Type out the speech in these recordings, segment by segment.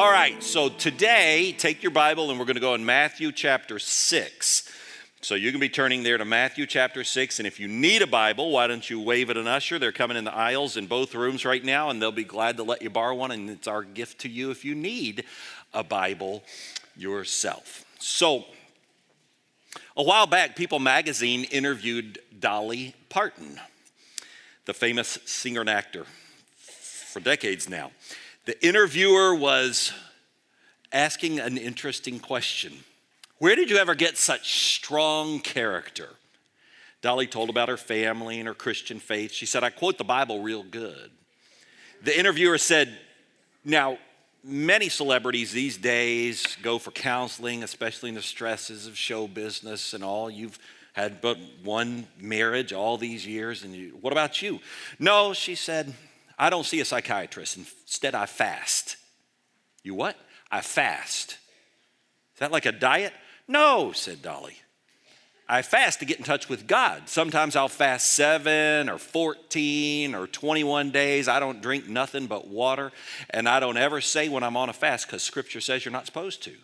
All right, so today, take your Bible and we're going to go in Matthew chapter 6. So you can be turning there to Matthew chapter 6. And if you need a Bible, why don't you wave at an usher? They're coming in the aisles in both rooms right now, and they'll be glad to let you borrow one. And it's our gift to you if you need a Bible yourself. So, a while back, People magazine interviewed Dolly Parton, the famous singer and actor, for decades now. The interviewer was asking an interesting question Where did you ever get such strong character? Dolly told about her family and her Christian faith. She said, I quote the Bible real good. The interviewer said, Now, many celebrities these days go for counseling, especially in the stresses of show business and all. You've had but one marriage all these years, and you, what about you? No, she said, I don't see a psychiatrist. Instead, I fast. You what? I fast. Is that like a diet? No, said Dolly. I fast to get in touch with God. Sometimes I'll fast seven or 14 or 21 days. I don't drink nothing but water. And I don't ever say when I'm on a fast because scripture says you're not supposed to.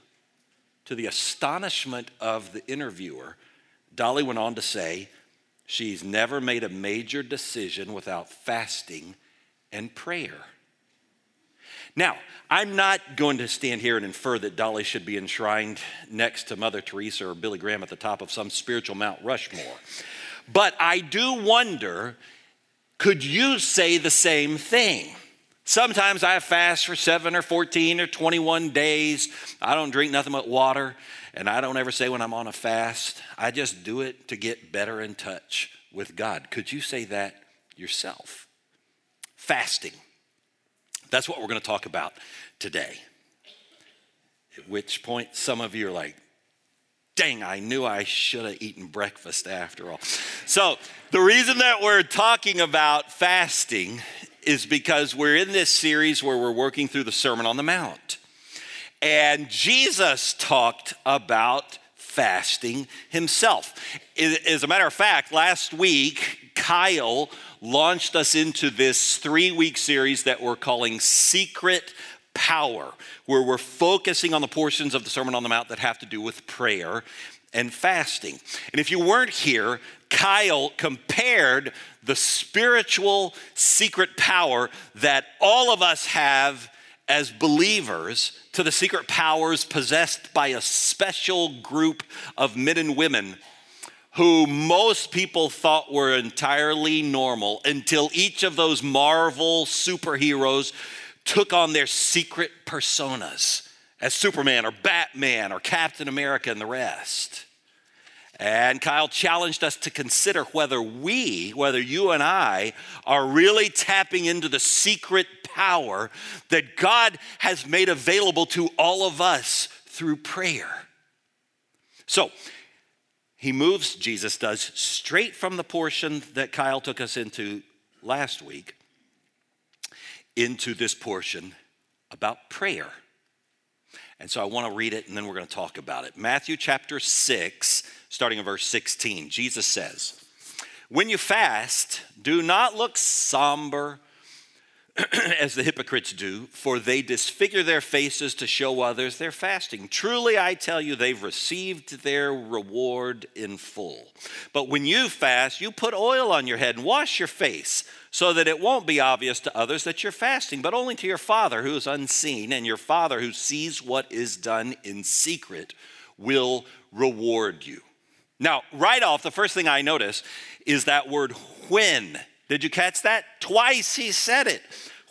To the astonishment of the interviewer, Dolly went on to say she's never made a major decision without fasting and prayer. Now, I'm not going to stand here and infer that Dolly should be enshrined next to Mother Teresa or Billy Graham at the top of some spiritual Mount Rushmore. But I do wonder could you say the same thing? Sometimes I fast for seven or 14 or 21 days. I don't drink nothing but water, and I don't ever say when I'm on a fast. I just do it to get better in touch with God. Could you say that yourself? Fasting. That's what we're going to talk about today. At which point, some of you are like, dang, I knew I should have eaten breakfast after all. So, the reason that we're talking about fasting is because we're in this series where we're working through the Sermon on the Mount. And Jesus talked about fasting himself. As a matter of fact, last week, Kyle launched us into this three week series that we're calling Secret Power, where we're focusing on the portions of the Sermon on the Mount that have to do with prayer and fasting. And if you weren't here, Kyle compared the spiritual secret power that all of us have as believers to the secret powers possessed by a special group of men and women who most people thought were entirely normal until each of those Marvel superheroes took on their secret personas as Superman or Batman or Captain America and the rest. And Kyle challenged us to consider whether we, whether you and I, are really tapping into the secret power that God has made available to all of us through prayer. So, he moves, Jesus does, straight from the portion that Kyle took us into last week into this portion about prayer. And so I want to read it and then we're going to talk about it. Matthew chapter 6, starting in verse 16, Jesus says, When you fast, do not look somber as the hypocrites do, for they disfigure their faces to show others they're fasting. Truly, I tell you, they've received their reward in full. But when you fast, you put oil on your head and wash your face, so that it won't be obvious to others that you're fasting, but only to your Father who is unseen, and your Father who sees what is done in secret will reward you. Now, right off, the first thing I notice is that word when did you catch that? Twice he said it.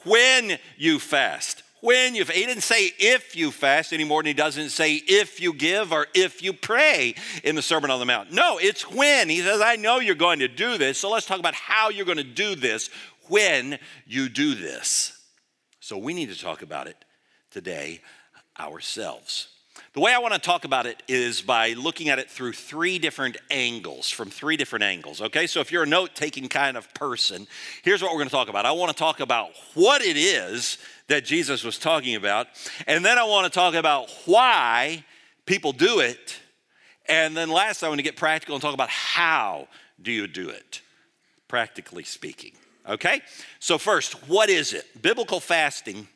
When you fast. When you fast. he didn't say if you fast anymore than he doesn't say if you give or if you pray in the Sermon on the Mount. No, it's when. He says, I know you're going to do this, so let's talk about how you're going to do this when you do this. So we need to talk about it today ourselves. The way I want to talk about it is by looking at it through three different angles, from three different angles. Okay, so if you're a note taking kind of person, here's what we're going to talk about. I want to talk about what it is that Jesus was talking about, and then I want to talk about why people do it. And then last, I want to get practical and talk about how do you do it, practically speaking. Okay? So, first, what is it? Biblical fasting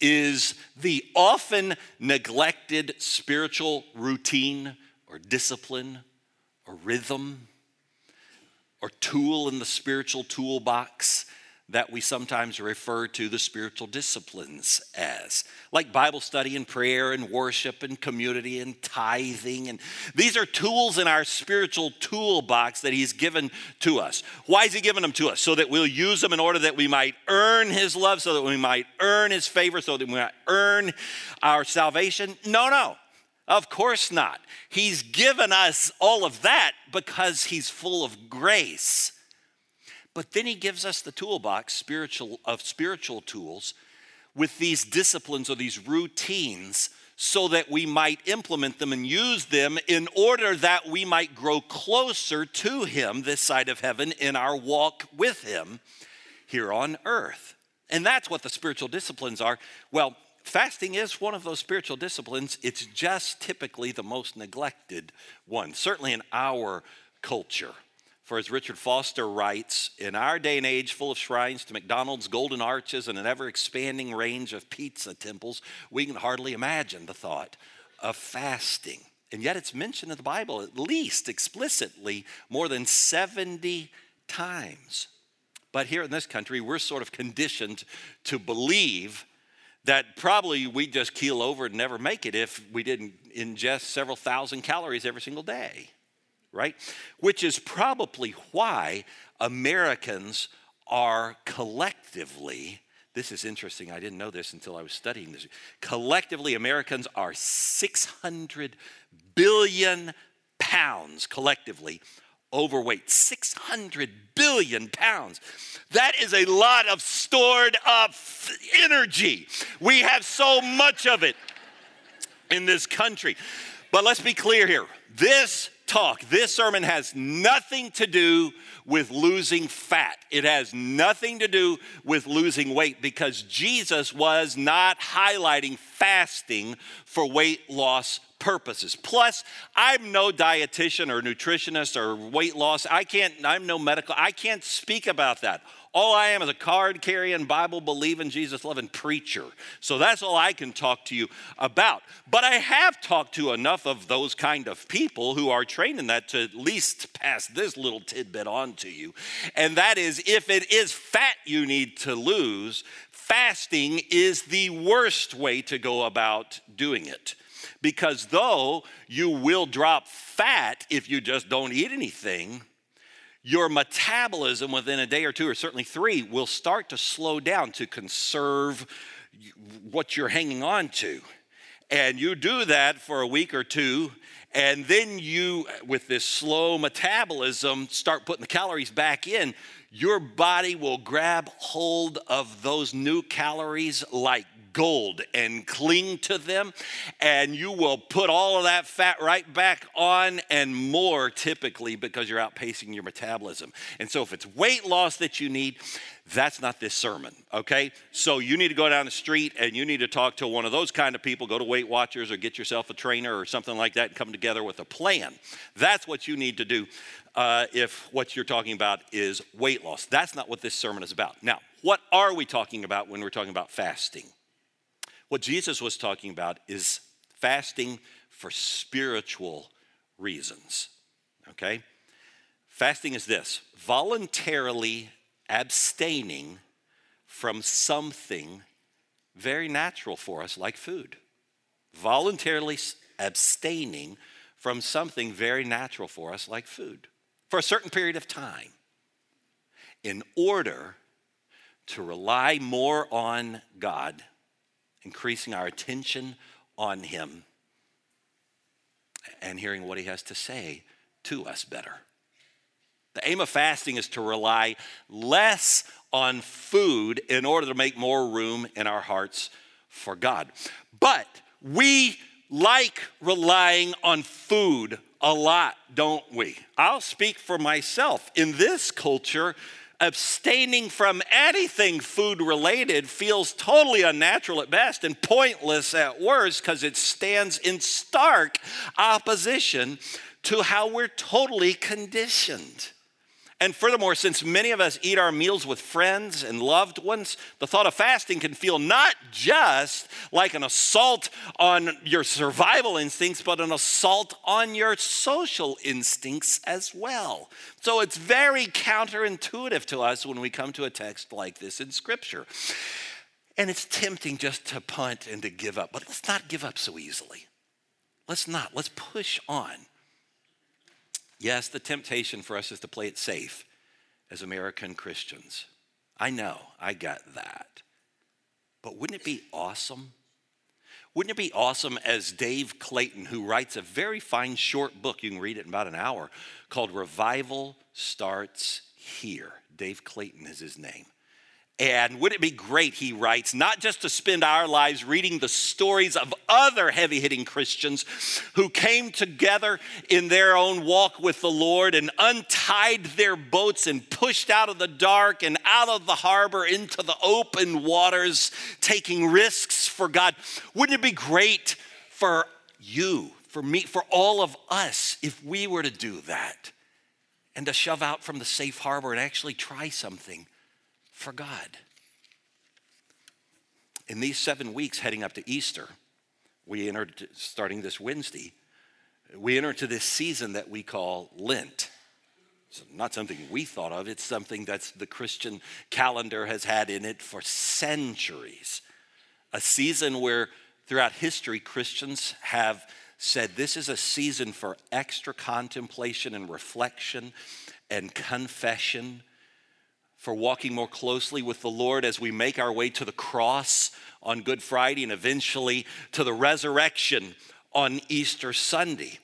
is the often neglected spiritual routine or discipline or rhythm or tool in the spiritual toolbox that we sometimes refer to the spiritual disciplines as, like Bible study and prayer and worship and community and tithing. And these are tools in our spiritual toolbox that He's given to us. Why is He giving them to us? So that we'll use them in order that we might earn His love, so that we might earn His favor, so that we might earn our salvation? No, no. Of course not. He's given us all of that because He's full of grace. But then he gives us the toolbox spiritual, of spiritual tools with these disciplines or these routines so that we might implement them and use them in order that we might grow closer to him this side of heaven in our walk with him here on earth. And that's what the spiritual disciplines are. Well, fasting is one of those spiritual disciplines. It's just typically the most neglected one, certainly in our culture. For as Richard Foster writes, in our day and age full of shrines to McDonald's, golden arches, and an ever expanding range of pizza temples, we can hardly imagine the thought of fasting. And yet it's mentioned in the Bible at least explicitly more than 70 times. But here in this country, we're sort of conditioned to believe that probably we'd just keel over and never make it if we didn't ingest several thousand calories every single day right? Which is probably why Americans are collectively, this is interesting, I didn't know this until I was studying this. Collectively, Americans are 600 billion pounds collectively overweight. 600 billion pounds. That is a lot of stored up energy. We have so much of it in this country. But let's be clear here. This talk, this sermon has nothing to do with losing fat. It has nothing to do with losing weight because Jesus was not highlighting fasting for weight loss purposes. Plus, I'm no dietitian or nutritionist or weight loss. I can't, I'm no medical, I can't speak about that. All I am is a card carrying, Bible believing, Jesus loving preacher. So that's all I can talk to you about. But I have talked to enough of those kind of people who are trained in that to at least pass this little tidbit on to you. And that is if it is fat you need to lose, fasting is the worst way to go about doing it. Because though you will drop fat if you just don't eat anything, your metabolism within a day or two, or certainly three, will start to slow down to conserve what you're hanging on to. And you do that for a week or two, and then you, with this slow metabolism, start putting the calories back in. Your body will grab hold of those new calories like gold and cling to them, and you will put all of that fat right back on and more typically because you're outpacing your metabolism. And so, if it's weight loss that you need, that's not this sermon, okay? So you need to go down the street and you need to talk to one of those kind of people, go to Weight Watchers or get yourself a trainer or something like that and come together with a plan. That's what you need to do uh, if what you're talking about is weight loss. That's not what this sermon is about. Now, what are we talking about when we're talking about fasting? What Jesus was talking about is fasting for spiritual reasons. Okay? Fasting is this voluntarily abstaining from something very natural for us, like food. Voluntarily abstaining from something very natural for us, like food, for a certain period of time, in order to rely more on God increasing our attention on Him and hearing what He has to say to us better. The aim of fasting is to rely less on food in order to make more room in our hearts for God. But we like relying on food a lot, don't we? I'll speak for myself. In this culture, abstaining from anything food related feels totally unnatural at best and pointless at worst because it stands in stark opposition to how we're totally conditioned. And furthermore, since many of us eat our meals with friends and loved ones, the thought of fasting can feel not just like an assault on your survival instincts, but an assault on your social instincts as well. So it's very counterintuitive to us when we come to a text like this in Scripture. And it's tempting just to punt and to give up, but let's not give up so easily. Let's not. Let's push on. Yes, the temptation for us is to play it safe as American Christians. I know, I got that. But wouldn't it be awesome? Wouldn't it be awesome as Dave Clayton, who writes a very fine short book, you can read it in about an hour, called Revival Starts Here? Dave Clayton is his name. And would it be great, he writes, not just to spend our lives reading the stories of other heavy hitting Christians who came together in their own walk with the Lord and untied their boats and pushed out of the dark and out of the harbor into the open waters, taking risks for God. Wouldn't it be great for you, for me, for all of us if we were to do that and to shove out from the safe harbor and actually try something? For God. In these seven weeks heading up to Easter, we entered, starting this Wednesday, we enter into this season that we call Lent. It's not something we thought of, it's something that the Christian calendar has had in it for centuries. A season where throughout history, Christians have said this is a season for extra contemplation and reflection and confession for walking more closely with the Lord as we make our way to the cross on Good Friday and eventually to the resurrection on Easter Sunday.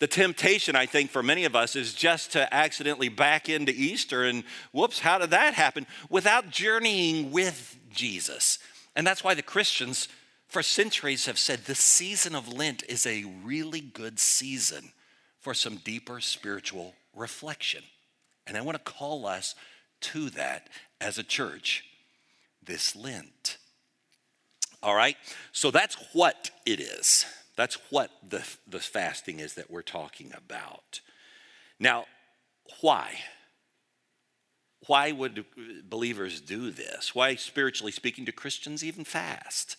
The temptation, I think, for many of us is just to accidentally back into Easter and whoops, how did that happen? Without journeying with Jesus. And that's why the Christians for centuries have said the season of Lent is a really good season for some deeper spiritual reflection. And I want to call us to that as a church this Lent. All right? So that's what it is. That's what the, the fasting is that we're talking about. Now, why? Why would believers do this? Why, spiritually speaking, do Christians even fast?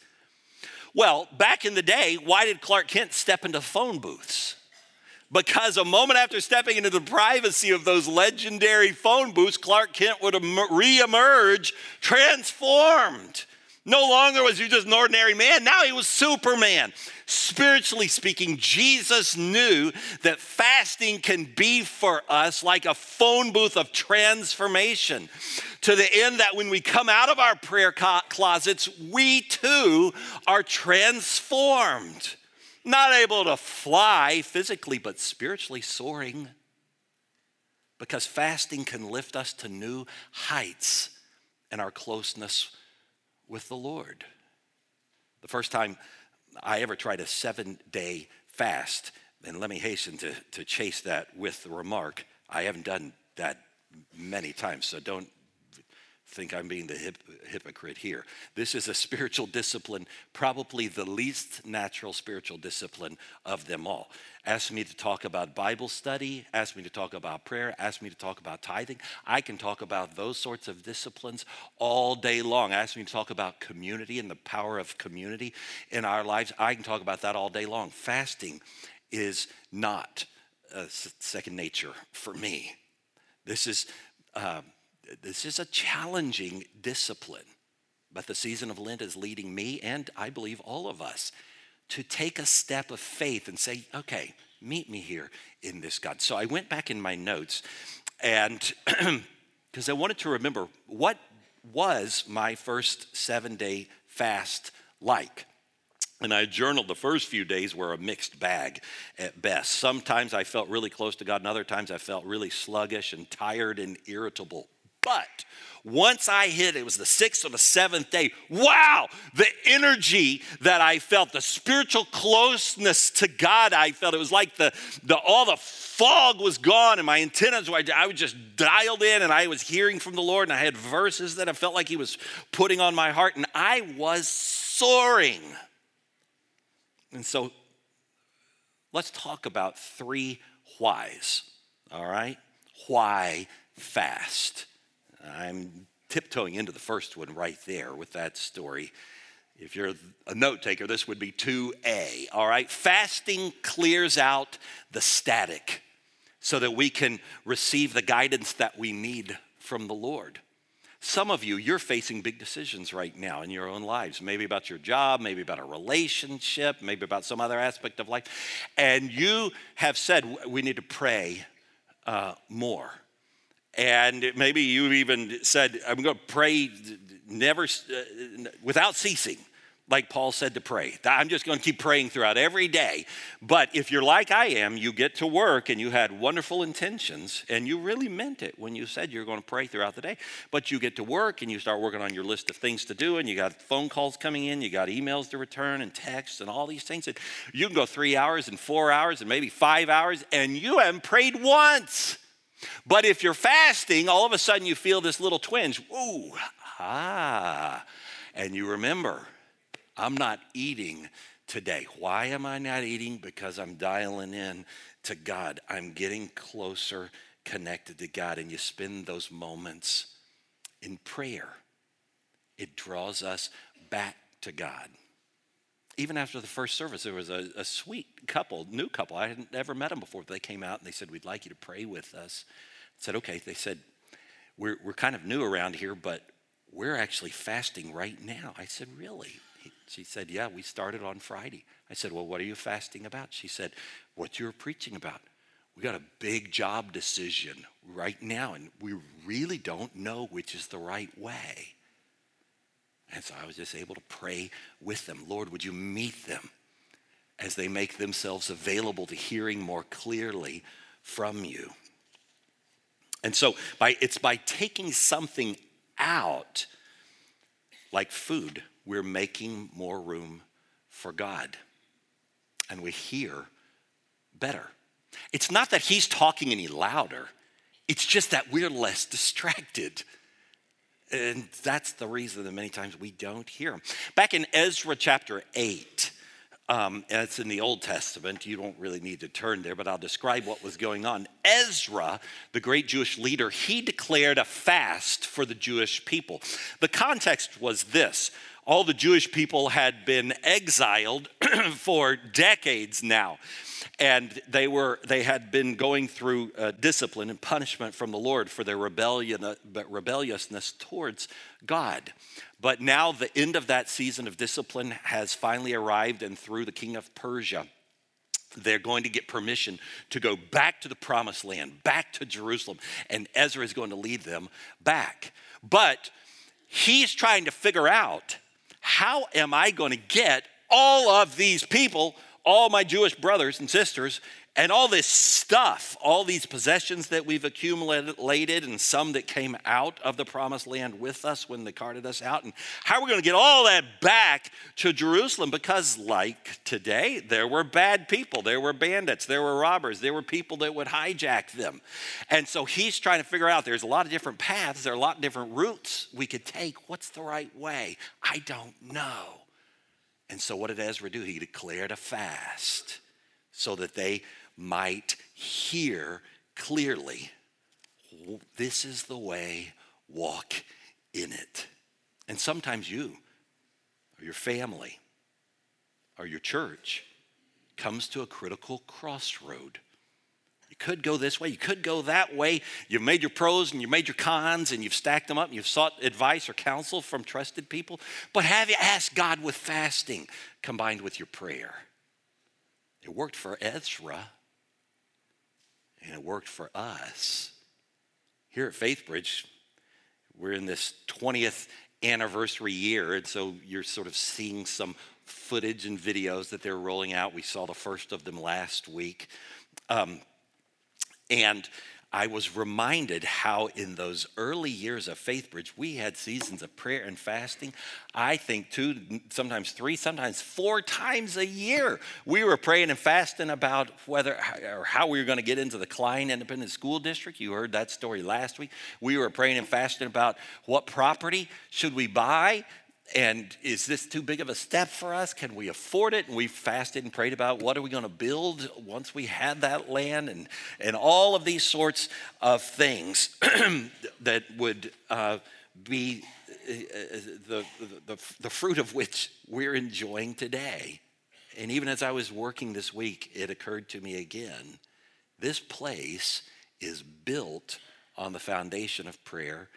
Well, back in the day, why did Clark Kent step into phone booths? Because a moment after stepping into the privacy of those legendary phone booths, Clark Kent would reemerge transformed. No longer was he just an ordinary man, now he was Superman. Spiritually speaking, Jesus knew that fasting can be for us like a phone booth of transformation to the end that when we come out of our prayer closets, we too are transformed not able to fly physically, but spiritually soaring. Because fasting can lift us to new heights in our closeness with the Lord. The first time I ever tried a seven day fast, and let me hasten to, to chase that with the remark I haven't done that many times, so don't think I'm being the hip, hypocrite here. This is a spiritual discipline, probably the least natural spiritual discipline of them all. Ask me to talk about Bible study, ask me to talk about prayer, ask me to talk about tithing. I can talk about those sorts of disciplines all day long. Ask me to talk about community and the power of community in our lives. I can talk about that all day long. Fasting is not second nature for me. This is. Uh, this is a challenging discipline, but the season of Lent is leading me and I believe all of us to take a step of faith and say, okay, meet me here in this God. So I went back in my notes and because I wanted to remember what was my first seven day fast like. And I journaled the first few days were a mixed bag at best. Sometimes I felt really close to God, and other times I felt really sluggish and tired and irritable. But once I hit, it was the sixth or the seventh day. Wow, the energy that I felt, the spiritual closeness to God I felt. It was like the, the all the fog was gone and my antennas were, I was just dialed in and I was hearing from the Lord and I had verses that I felt like He was putting on my heart and I was soaring. And so let's talk about three whys, all right? Why fast. I'm tiptoeing into the first one right there with that story. If you're a note taker, this would be 2A. All right, fasting clears out the static so that we can receive the guidance that we need from the Lord. Some of you, you're facing big decisions right now in your own lives, maybe about your job, maybe about a relationship, maybe about some other aspect of life. And you have said, we need to pray uh, more. And maybe you even said, I'm going to pray never uh, without ceasing like Paul said to pray. I'm just going to keep praying throughout every day. But if you're like I am, you get to work and you had wonderful intentions and you really meant it when you said you're going to pray throughout the day. But you get to work and you start working on your list of things to do and you got phone calls coming in, you got emails to return and texts and all these things. And you can go three hours and four hours and maybe five hours and you haven't prayed once. But if you're fasting, all of a sudden you feel this little twinge. Ooh, ah. And you remember I'm not eating today. Why am I not eating? Because I'm dialing in to God. I'm getting closer connected to God. And you spend those moments in prayer, it draws us back to God. Even after the first service, there was a, a sweet couple, new couple. I hadn't ever met them before. They came out and they said, We'd like you to pray with us. I said, Okay. They said, we're, we're kind of new around here, but we're actually fasting right now. I said, Really? She said, Yeah, we started on Friday. I said, Well, what are you fasting about? She said, What you're preaching about. We got a big job decision right now, and we really don't know which is the right way. And so I was just able to pray with them. Lord, would you meet them as they make themselves available to hearing more clearly from you? And so by, it's by taking something out, like food, we're making more room for God. And we hear better. It's not that he's talking any louder, it's just that we're less distracted. And that's the reason that many times we don't hear them. Back in Ezra chapter 8, um, it's in the Old Testament. You don't really need to turn there, but I'll describe what was going on. Ezra, the great Jewish leader, he declared a fast for the Jewish people. The context was this all the Jewish people had been exiled for decades now. And they, were, they had been going through uh, discipline and punishment from the Lord for their rebellion, uh, rebelliousness towards God. But now the end of that season of discipline has finally arrived, and through the king of Persia, they're going to get permission to go back to the promised land, back to Jerusalem, and Ezra is going to lead them back. But he's trying to figure out how am I going to get all of these people, all my Jewish brothers and sisters, and all this stuff, all these possessions that we've accumulated, and some that came out of the promised land with us when they carted us out, and how are we going to get all that back to Jerusalem? Because, like today, there were bad people, there were bandits, there were robbers, there were people that would hijack them. And so he's trying to figure out there's a lot of different paths, there are a lot of different routes we could take. What's the right way? I don't know. And so, what did Ezra do? He declared a fast so that they might hear clearly this is the way, walk in it. And sometimes you or your family or your church comes to a critical crossroad. You could go this way, you could go that way. You've made your pros and you've made your cons and you've stacked them up and you've sought advice or counsel from trusted people. But have you asked God with fasting combined with your prayer? It worked for Ezra and it worked for us. Here at FaithBridge, we're in this 20th anniversary year, and so you're sort of seeing some footage and videos that they're rolling out. We saw the first of them last week. Um, and I was reminded how, in those early years of FaithBridge, we had seasons of prayer and fasting. I think two, sometimes three, sometimes four times a year. We were praying and fasting about whether or how we were going to get into the Klein Independent School District. You heard that story last week. We were praying and fasting about what property should we buy and is this too big of a step for us? Can we afford it? And we fasted and prayed about what are we going to build once we had that land and, and all of these sorts of things that would uh, be uh, the, the, the fruit of which we're enjoying today. And even as I was working this week, it occurred to me again this place is built on the foundation of prayer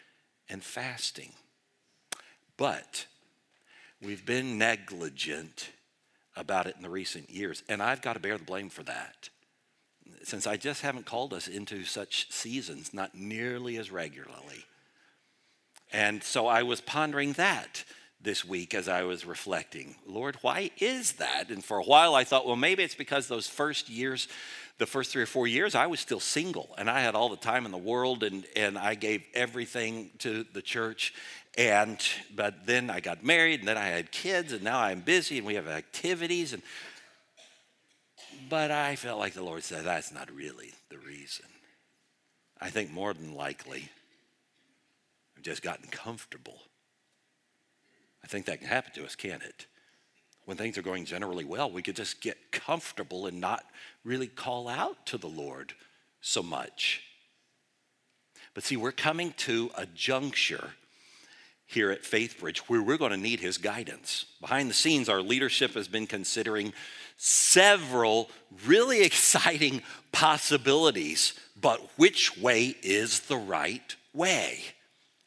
and fasting. But we've been negligent about it in the recent years, and I've got to bear the blame for that. Since I just haven't called us into such seasons, not nearly as regularly. And so I was pondering that this week as I was reflecting. Lord, why is that? And for a while I thought, well, maybe it's because those first years, the first three or four years, I was still single and I had all the time in the world and, and I gave everything to the church. And but then I got married and then I had kids and now I'm busy and we have activities and but I felt like the Lord said that's not really the reason. I think more than likely I've just gotten comfortable. I think that can happen to us, can't it? When things are going generally well, we could just get comfortable and not really call out to the Lord so much. But see, we're coming to a juncture here at FaithBridge where we're going to need his guidance. Behind the scenes, our leadership has been considering several really exciting possibilities, but which way is the right way?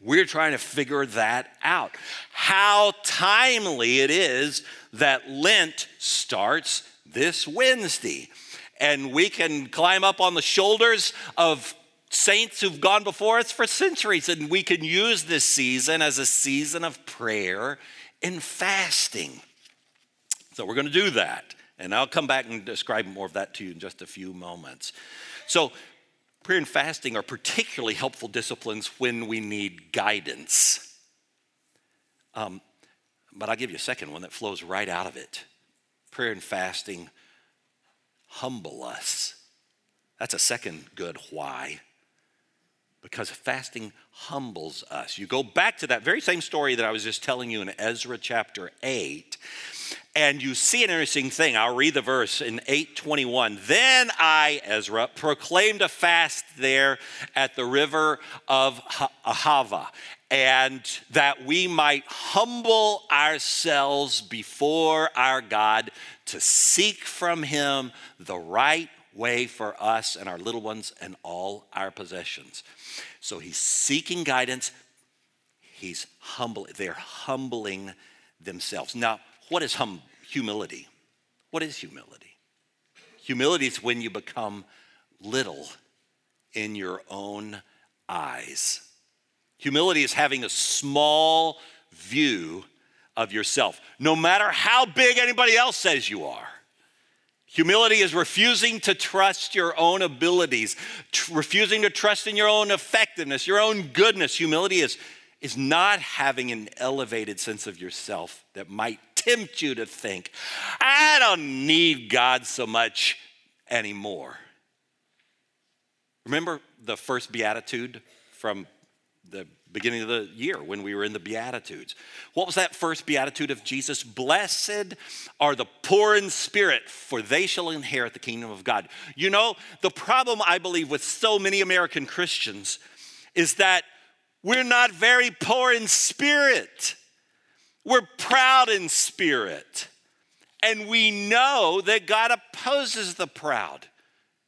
We're trying to figure that out. How timely it is that Lent starts this Wednesday. And we can climb up on the shoulders of saints who've gone before us for centuries. And we can use this season as a season of prayer and fasting. So we're going to do that. And I'll come back and describe more of that to you in just a few moments. So, prayer and fasting are particularly helpful disciplines when we need guidance. Um, but I'll give you a second one that flows right out of it. Prayer and fasting humble us. That's a second good why because fasting humbles us. You go back to that very same story that I was just telling you in Ezra chapter 8, and you see an interesting thing. I'll read the verse in 821. Then I, Ezra, proclaimed a fast there at the river of Ahava, and that we might humble ourselves before our God to seek from him the right way for us and our little ones and all our possessions. So he's seeking guidance. He's humble. They're humbling themselves. Now, what is hum- humility? What is humility? Humility is when you become little in your own eyes. Humility is having a small view of yourself, no matter how big anybody else says you are. Humility is refusing to trust your own abilities, tr- refusing to trust in your own effectiveness, your own goodness. Humility is, is not having an elevated sense of yourself that might tempt you to think, I don't need God so much anymore. Remember the first beatitude from the beginning of the year when we were in the Beatitudes. What was that first beatitude of Jesus? Blessed are the poor in spirit, for they shall inherit the kingdom of God. You know, the problem I believe with so many American Christians is that we're not very poor in spirit. We're proud in spirit. And we know that God opposes the proud.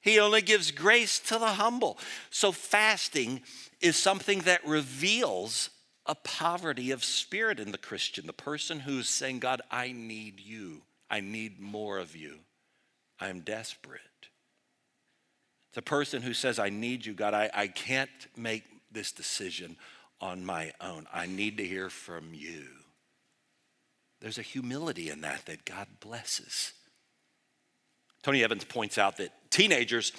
He only gives grace to the humble. So fasting is something that reveals a poverty of spirit in the Christian, the person who's saying, God, I need you. I need more of you. I'm desperate. A person who says, I need you, God. I, I can't make this decision on my own. I need to hear from you. There's a humility in that that God blesses. Tony Evans points out that teenagers,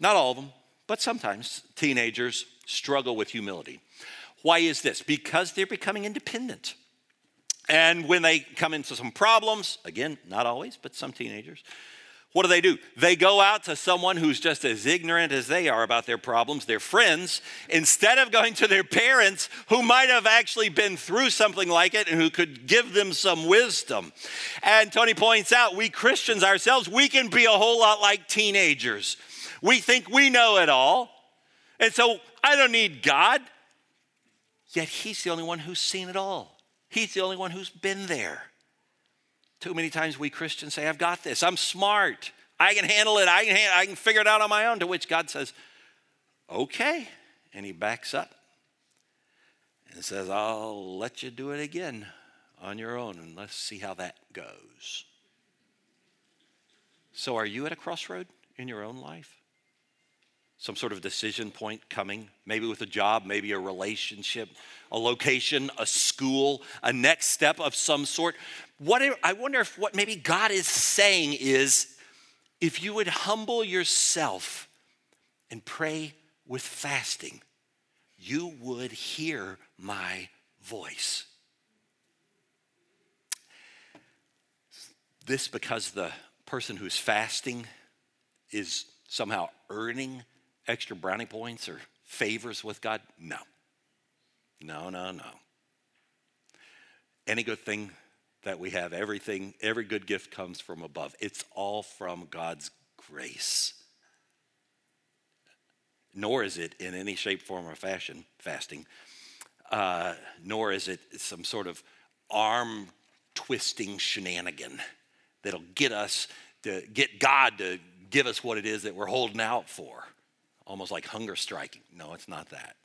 not all of them, but sometimes teenagers struggle with humility. Why is this? Because they're becoming independent. And when they come into some problems, again, not always, but some teenagers, what do they do? They go out to someone who's just as ignorant as they are about their problems, their friends, instead of going to their parents who might have actually been through something like it and who could give them some wisdom. And Tony points out, we Christians ourselves, we can be a whole lot like teenagers. We think we know it all. And so I don't need God. Yet He's the only one who's seen it all, He's the only one who's been there. Too many times we Christians say, I've got this, I'm smart, I can handle it, I can, I can figure it out on my own. To which God says, Okay. And He backs up and says, I'll let you do it again on your own and let's see how that goes. So, are you at a crossroad in your own life? Some sort of decision point coming, maybe with a job, maybe a relationship, a location, a school, a next step of some sort. What I wonder if what maybe God is saying is if you would humble yourself and pray with fasting, you would hear my voice. This because the person who's fasting is somehow earning extra brownie points or favors with God? No. No, no, no. Any good thing that we have, everything, every good gift comes from above. It's all from God's grace. Nor is it in any shape, form, or fashion fasting, uh, nor is it some sort of arm twisting shenanigan that'll get us to get God to give us what it is that we're holding out for, almost like hunger striking. No, it's not that.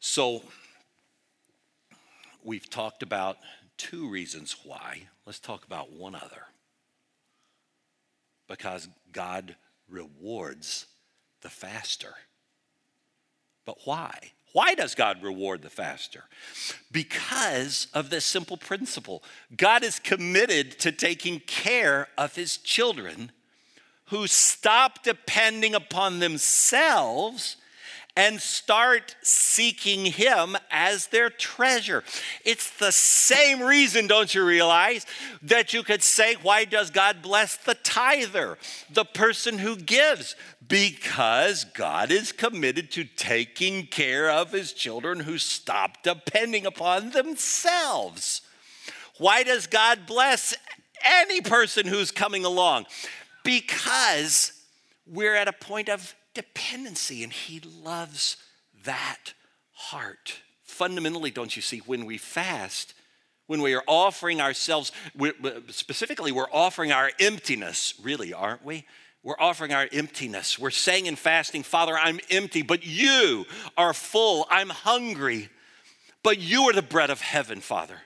So, we've talked about two reasons why. Let's talk about one other. Because God rewards the faster. But why? Why does God reward the faster? Because of this simple principle God is committed to taking care of his children who stop depending upon themselves and start seeking Him as their treasure. It's the same reason, don't you realize, that you could say, Why does God bless the tither, the person who gives? Because God is committed to taking care of His children who stop depending upon themselves. Why does God bless any person who's coming along? Because we're at a point of dependency, and He loves that heart. Fundamentally, don't you see, when we fast, when we are offering ourselves, specifically, we're offering our emptiness, really, aren't we? We're offering our emptiness. We're saying in fasting, Father, I'm empty, but you are full. I'm hungry, but you are the bread of heaven, Father.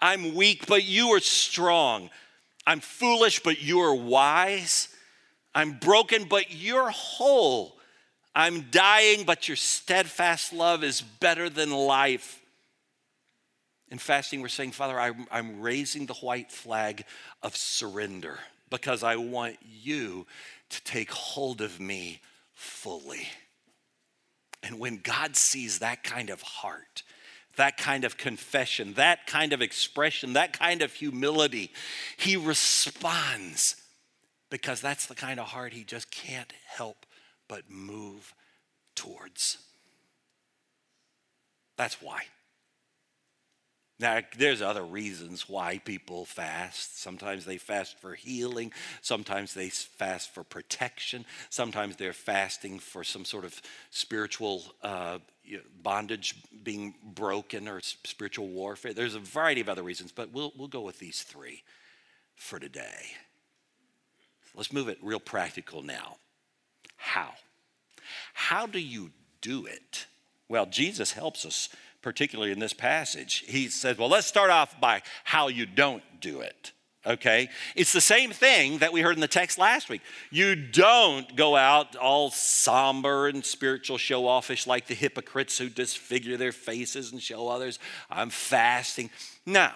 I'm weak, but you are strong. I'm foolish, but you are wise. I'm broken, but you're whole. I'm dying, but your steadfast love is better than life. In fasting, we're saying, Father, I'm, I'm raising the white flag of surrender because I want you to take hold of me fully. And when God sees that kind of heart, that kind of confession, that kind of expression, that kind of humility, he responds because that's the kind of heart he just can't help but move towards. That's why. Now, there's other reasons why people fast. Sometimes they fast for healing. Sometimes they fast for protection. Sometimes they're fasting for some sort of spiritual uh, bondage being broken or spiritual warfare. There's a variety of other reasons, but we'll, we'll go with these three for today. Let's move it real practical now. How? How do you do it? Well, Jesus helps us, particularly in this passage. He says, well, let's start off by how you don't do it. Okay? It's the same thing that we heard in the text last week. You don't go out all somber and spiritual show offish like the hypocrites who disfigure their faces and show others, I'm fasting. No.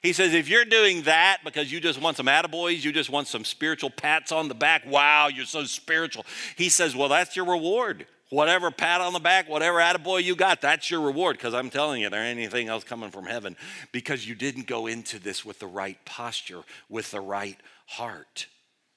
He says, if you're doing that because you just want some attaboys, you just want some spiritual pats on the back, wow, you're so spiritual. He says, well, that's your reward. Whatever pat on the back, whatever attaboy you got, that's your reward. Because I'm telling you, there ain't anything else coming from heaven because you didn't go into this with the right posture, with the right heart.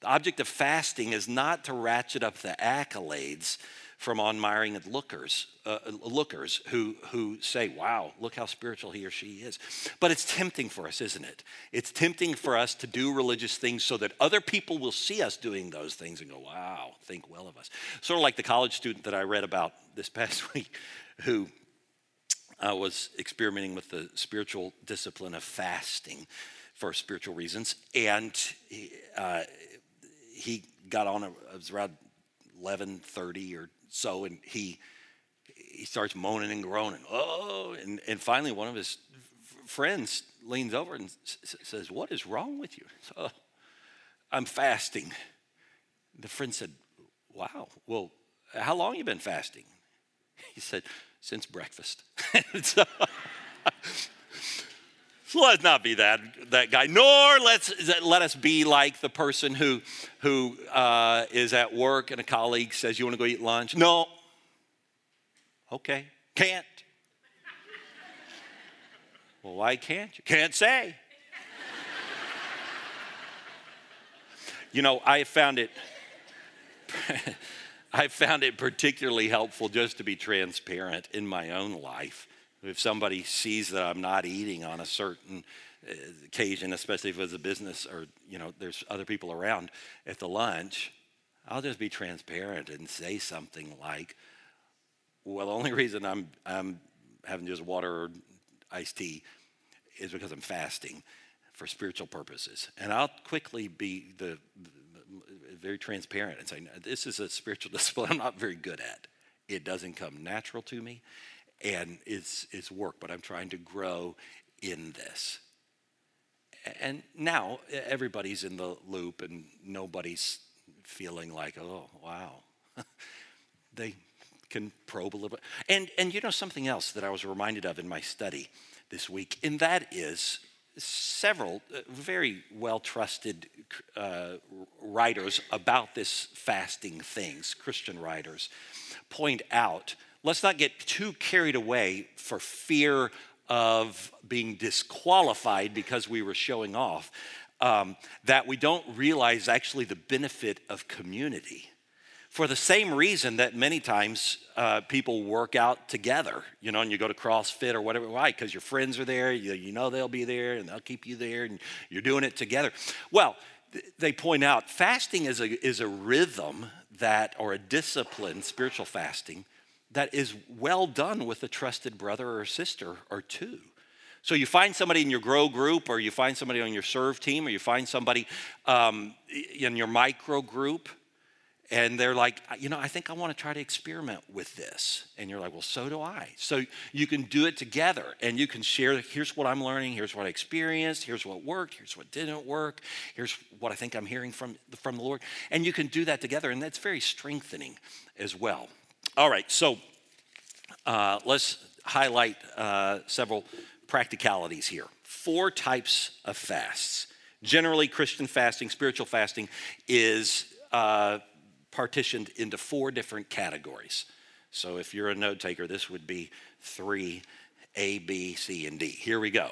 The object of fasting is not to ratchet up the accolades from admiring lookers, uh, lookers who, who say, wow, look how spiritual he or she is. But it's tempting for us, isn't it? It's tempting for us to do religious things so that other people will see us doing those things and go, wow, think well of us. Sort of like the college student that I read about this past week who uh, was experimenting with the spiritual discipline of fasting for spiritual reasons. And he, uh, he got on, it was around 11.30 or so, and he he starts moaning and groaning. Oh, and, and finally, one of his f- friends leans over and s- says, "What is wrong with you?" So, oh, I'm fasting. The friend said, "Wow. Well, how long you been fasting?" He said, "Since breakfast." so, so let's not be that, that guy, nor let's let us be like the person who, who uh, is at work and a colleague says, You want to go eat lunch? No. Okay, can't. well, why can't you? Can't say. you know, I found it. I found it particularly helpful just to be transparent in my own life if somebody sees that I'm not eating on a certain uh, occasion, especially if it's a business or you know there's other people around at the lunch, I'll just be transparent and say something like, "Well, the only reason I'm I'm having just water or iced tea is because I'm fasting for spiritual purposes," and I'll quickly be the, the very transparent and say, "This is a spiritual discipline I'm not very good at. It doesn't come natural to me." And it's, it's work, but I'm trying to grow in this. And now everybody's in the loop and nobody's feeling like, oh, wow. they can probe a little bit. And, and you know something else that I was reminded of in my study this week, and that is several uh, very well trusted uh, writers about this fasting things, Christian writers, point out let's not get too carried away for fear of being disqualified because we were showing off, um, that we don't realize actually the benefit of community. For the same reason that many times uh, people work out together, you know, and you go to CrossFit or whatever. Why? Because your friends are there, you, you know they'll be there, and they'll keep you there, and you're doing it together. Well, they point out fasting is a, is a rhythm that, or a discipline, spiritual fasting, that is well done with a trusted brother or sister or two. So you find somebody in your grow group, or you find somebody on your serve team, or you find somebody um, in your micro group, and they're like, you know, I think I want to try to experiment with this. And you're like, well, so do I. So you can do it together and you can share here's what I'm learning, here's what I experienced, here's what worked, here's what didn't work, here's what I think I'm hearing from, from the Lord. And you can do that together, and that's very strengthening as well. All right, so uh, let's highlight uh, several practicalities here. Four types of fasts. Generally, Christian fasting, spiritual fasting, is uh, partitioned into four different categories. So if you're a note taker, this would be three A, B, C, and D. Here we go.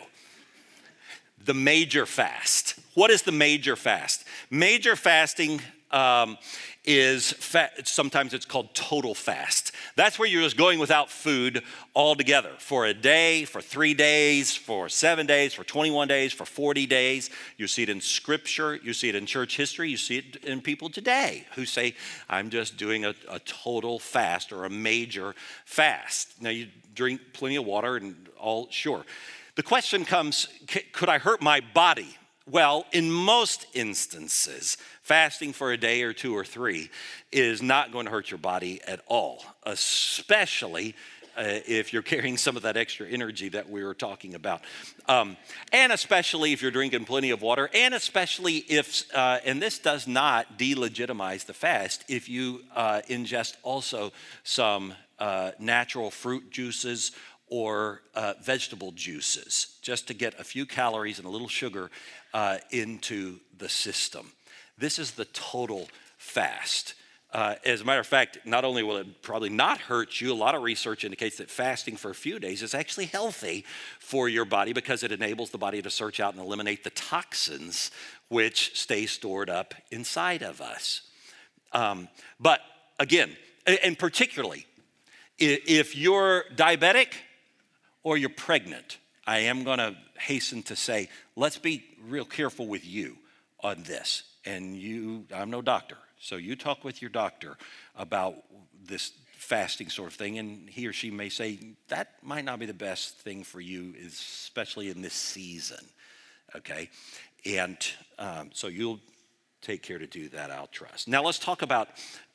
The major fast. What is the major fast? Major fasting um, is fa- sometimes it's called total fast. That's where you're just going without food altogether for a day, for three days, for seven days, for 21 days, for 40 days. You see it in scripture, you see it in church history, you see it in people today who say, I'm just doing a, a total fast or a major fast. Now, you drink plenty of water and all, sure. The question comes could I hurt my body? Well, in most instances, fasting for a day or two or three is not going to hurt your body at all, especially uh, if you're carrying some of that extra energy that we were talking about. Um, and especially if you're drinking plenty of water, and especially if, uh, and this does not delegitimize the fast, if you uh, ingest also some uh, natural fruit juices or uh, vegetable juices, just to get a few calories and a little sugar uh, into the system. This is the total fast. Uh, as a matter of fact, not only will it probably not hurt you, a lot of research indicates that fasting for a few days is actually healthy for your body because it enables the body to search out and eliminate the toxins which stay stored up inside of us. Um, but again, and particularly if you're diabetic or you're pregnant, I am going to hasten to say, let's be real careful with you on this. And you, I'm no doctor, so you talk with your doctor about this fasting sort of thing, and he or she may say that might not be the best thing for you, especially in this season. Okay, and um, so you'll take care to do that. I'll trust. Now let's talk about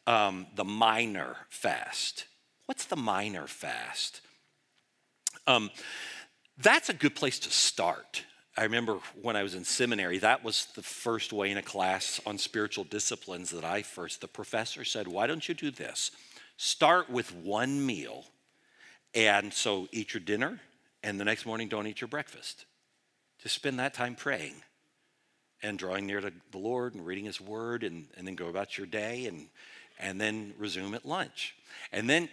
um, the minor fast. What's the minor fast? Um, that's a good place to start. I remember when I was in seminary, that was the first way in a class on spiritual disciplines that I first, the professor said, Why don't you do this? Start with one meal. And so eat your dinner, and the next morning don't eat your breakfast. Just spend that time praying and drawing near to the Lord and reading His Word, and, and then go about your day and, and then resume at lunch. And then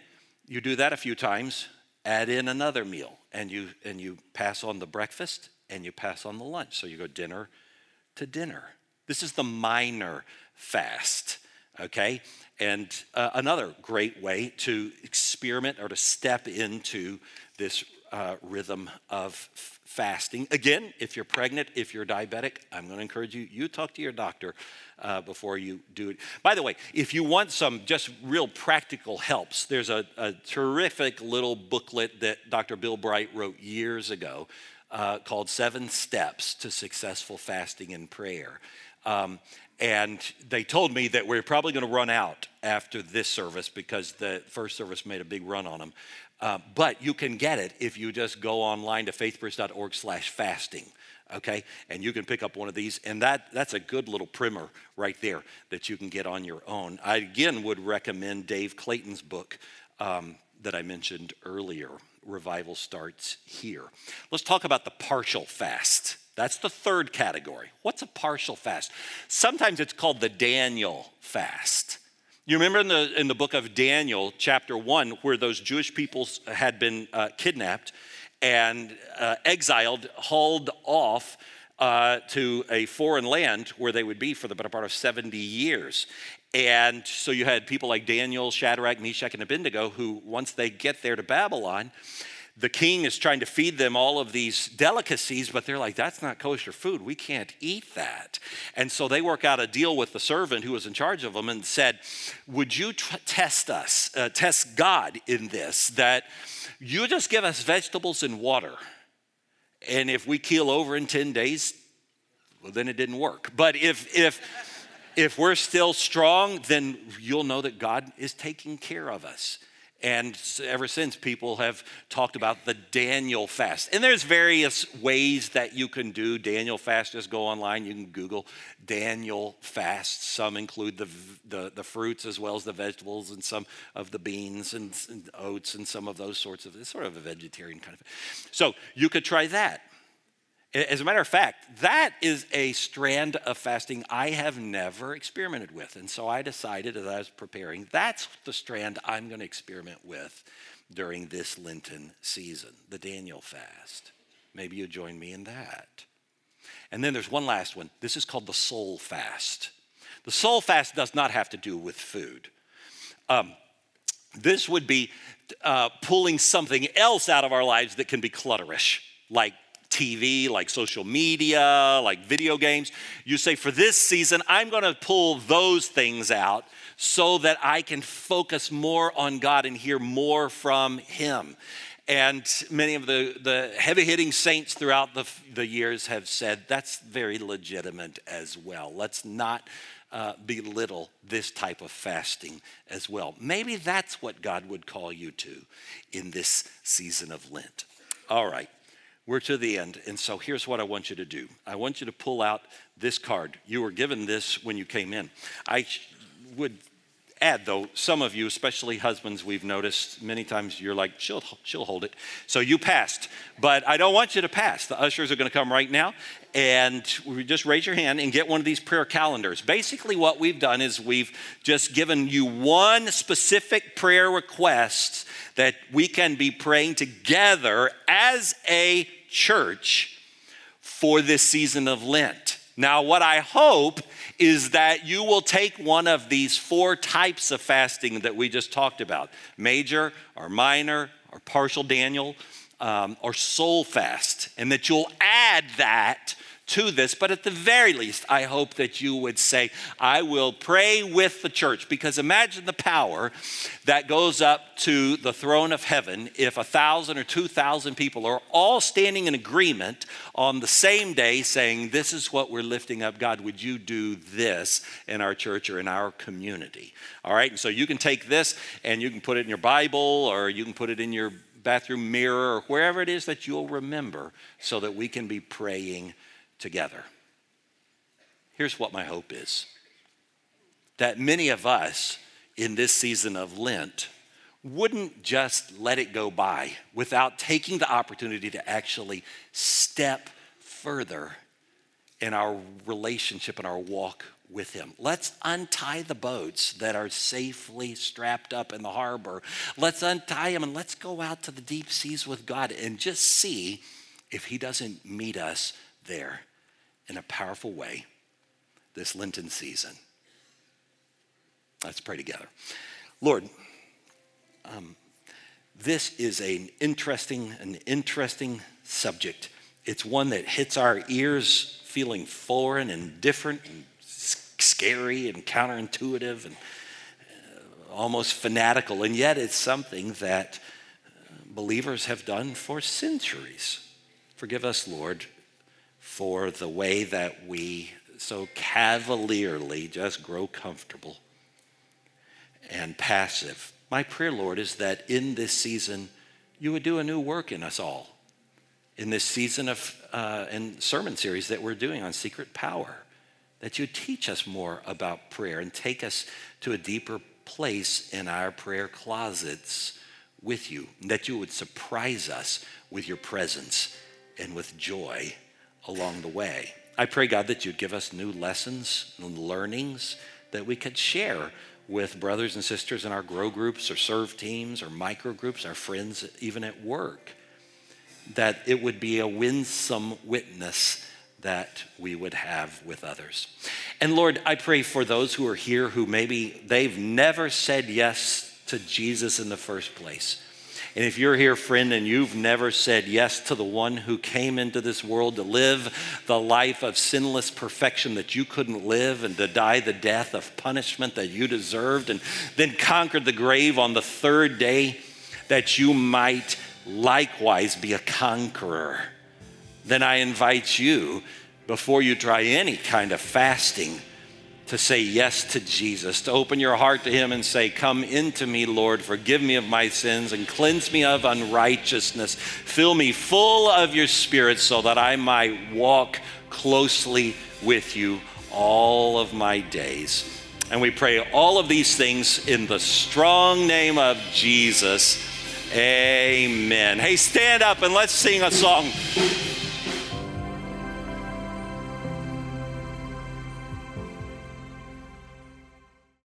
you do that a few times, add in another meal, and you, and you pass on the breakfast and you pass on the lunch. So you go dinner to dinner. This is the minor fast, okay? And uh, another great way to experiment or to step into this uh, rhythm of fasting. Again, if you're pregnant, if you're diabetic, I'm going to encourage you, you talk to your doctor uh, before you do it. By the way, if you want some just real practical helps, there's a, a terrific little booklet that Dr. Bill Bright wrote years ago uh, called Seven Steps to Successful Fasting and Prayer. Um, and they told me that we're probably going to run out after this service because the first service made a big run on them. Uh, but you can get it if you just go online to faithbridge.org slash fasting okay and you can pick up one of these and that that's a good little primer right there that you can get on your own i again would recommend dave clayton's book um, that i mentioned earlier revival starts here. Let's talk about the partial fast. That's the third category. What's a partial fast? Sometimes it's called the Daniel fast. You remember in the, in the book of Daniel, chapter one, where those Jewish peoples had been uh, kidnapped and uh, exiled, hauled off uh, to a foreign land where they would be for the better part of 70 years. And so you had people like Daniel, Shadrach, Meshach, and Abednego who, once they get there to Babylon, the king is trying to feed them all of these delicacies, but they're like, that's not kosher food. We can't eat that. And so they work out a deal with the servant who was in charge of them and said, Would you tr- test us, uh, test God in this, that you just give us vegetables and water? And if we keel over in 10 days, well, then it didn't work. But if, if, if we're still strong, then you'll know that God is taking care of us. And ever since, people have talked about the Daniel fast. And there's various ways that you can do Daniel fast. Just go online, you can Google Daniel fast. Some include the, the, the fruits as well as the vegetables, and some of the beans and, and oats, and some of those sorts of, it's sort of a vegetarian kind of. So you could try that. As a matter of fact, that is a strand of fasting I have never experimented with. And so I decided as I was preparing, that's the strand I'm going to experiment with during this Lenten season, the Daniel fast. Maybe you join me in that. And then there's one last one. This is called the soul fast. The soul fast does not have to do with food. Um, this would be uh, pulling something else out of our lives that can be clutterish, like TV, like social media, like video games. You say, for this season, I'm going to pull those things out so that I can focus more on God and hear more from Him. And many of the, the heavy hitting saints throughout the, the years have said that's very legitimate as well. Let's not uh, belittle this type of fasting as well. Maybe that's what God would call you to in this season of Lent. All right. We're to the end. And so here's what I want you to do I want you to pull out this card. You were given this when you came in. I would add, though, some of you, especially husbands, we've noticed many times you're like, she'll, she'll hold it. So you passed. But I don't want you to pass. The ushers are going to come right now. And we just raise your hand and get one of these prayer calendars. Basically, what we've done is we've just given you one specific prayer request that we can be praying together as a church for this season of Lent. Now, what I hope is that you will take one of these four types of fasting that we just talked about major or minor or partial Daniel um, or soul fast, and that you'll add that to this, but at the very least, I hope that you would say, I will pray with the church. Because imagine the power that goes up to the throne of heaven if a thousand or two thousand people are all standing in agreement on the same day saying, This is what we're lifting up. God, would you do this in our church or in our community? All right, and so you can take this and you can put it in your Bible or you can put it in your bathroom mirror or wherever it is that you'll remember so that we can be praying together. Here's what my hope is that many of us in this season of Lent wouldn't just let it go by without taking the opportunity to actually step further in our relationship and our walk with Him. Let's untie the boats that are safely strapped up in the harbor. Let's untie them and let's go out to the deep seas with God and just see if He doesn't meet us there in a powerful way this Lenten season. Let's pray together. Lord, um, this is an interesting, an interesting subject. It's one that hits our ears feeling foreign and different and scary and counterintuitive and uh, almost fanatical. And yet it's something that uh, believers have done for centuries. Forgive us, Lord, for the way that we so cavalierly just grow comfortable and passive. My prayer, Lord, is that in this season, you would do a new work in us all. In this season of uh, and sermon series that we're doing on secret power, that you teach us more about prayer and take us to a deeper place in our prayer closets with you, that you would surprise us with your presence and with joy along the way. I pray, God, that you'd give us new lessons and learnings that we could share with brothers and sisters in our grow groups or serve teams or micro groups, our friends, even at work. That it would be a winsome witness that we would have with others. And Lord, I pray for those who are here who maybe they've never said yes to Jesus in the first place. And if you're here, friend, and you've never said yes to the one who came into this world to live the life of sinless perfection that you couldn't live and to die the death of punishment that you deserved and then conquered the grave on the third day that you might likewise be a conqueror, then I invite you, before you try any kind of fasting, to say yes to Jesus, to open your heart to Him and say, Come into me, Lord, forgive me of my sins and cleanse me of unrighteousness. Fill me full of your Spirit so that I might walk closely with you all of my days. And we pray all of these things in the strong name of Jesus. Amen. Hey, stand up and let's sing a song.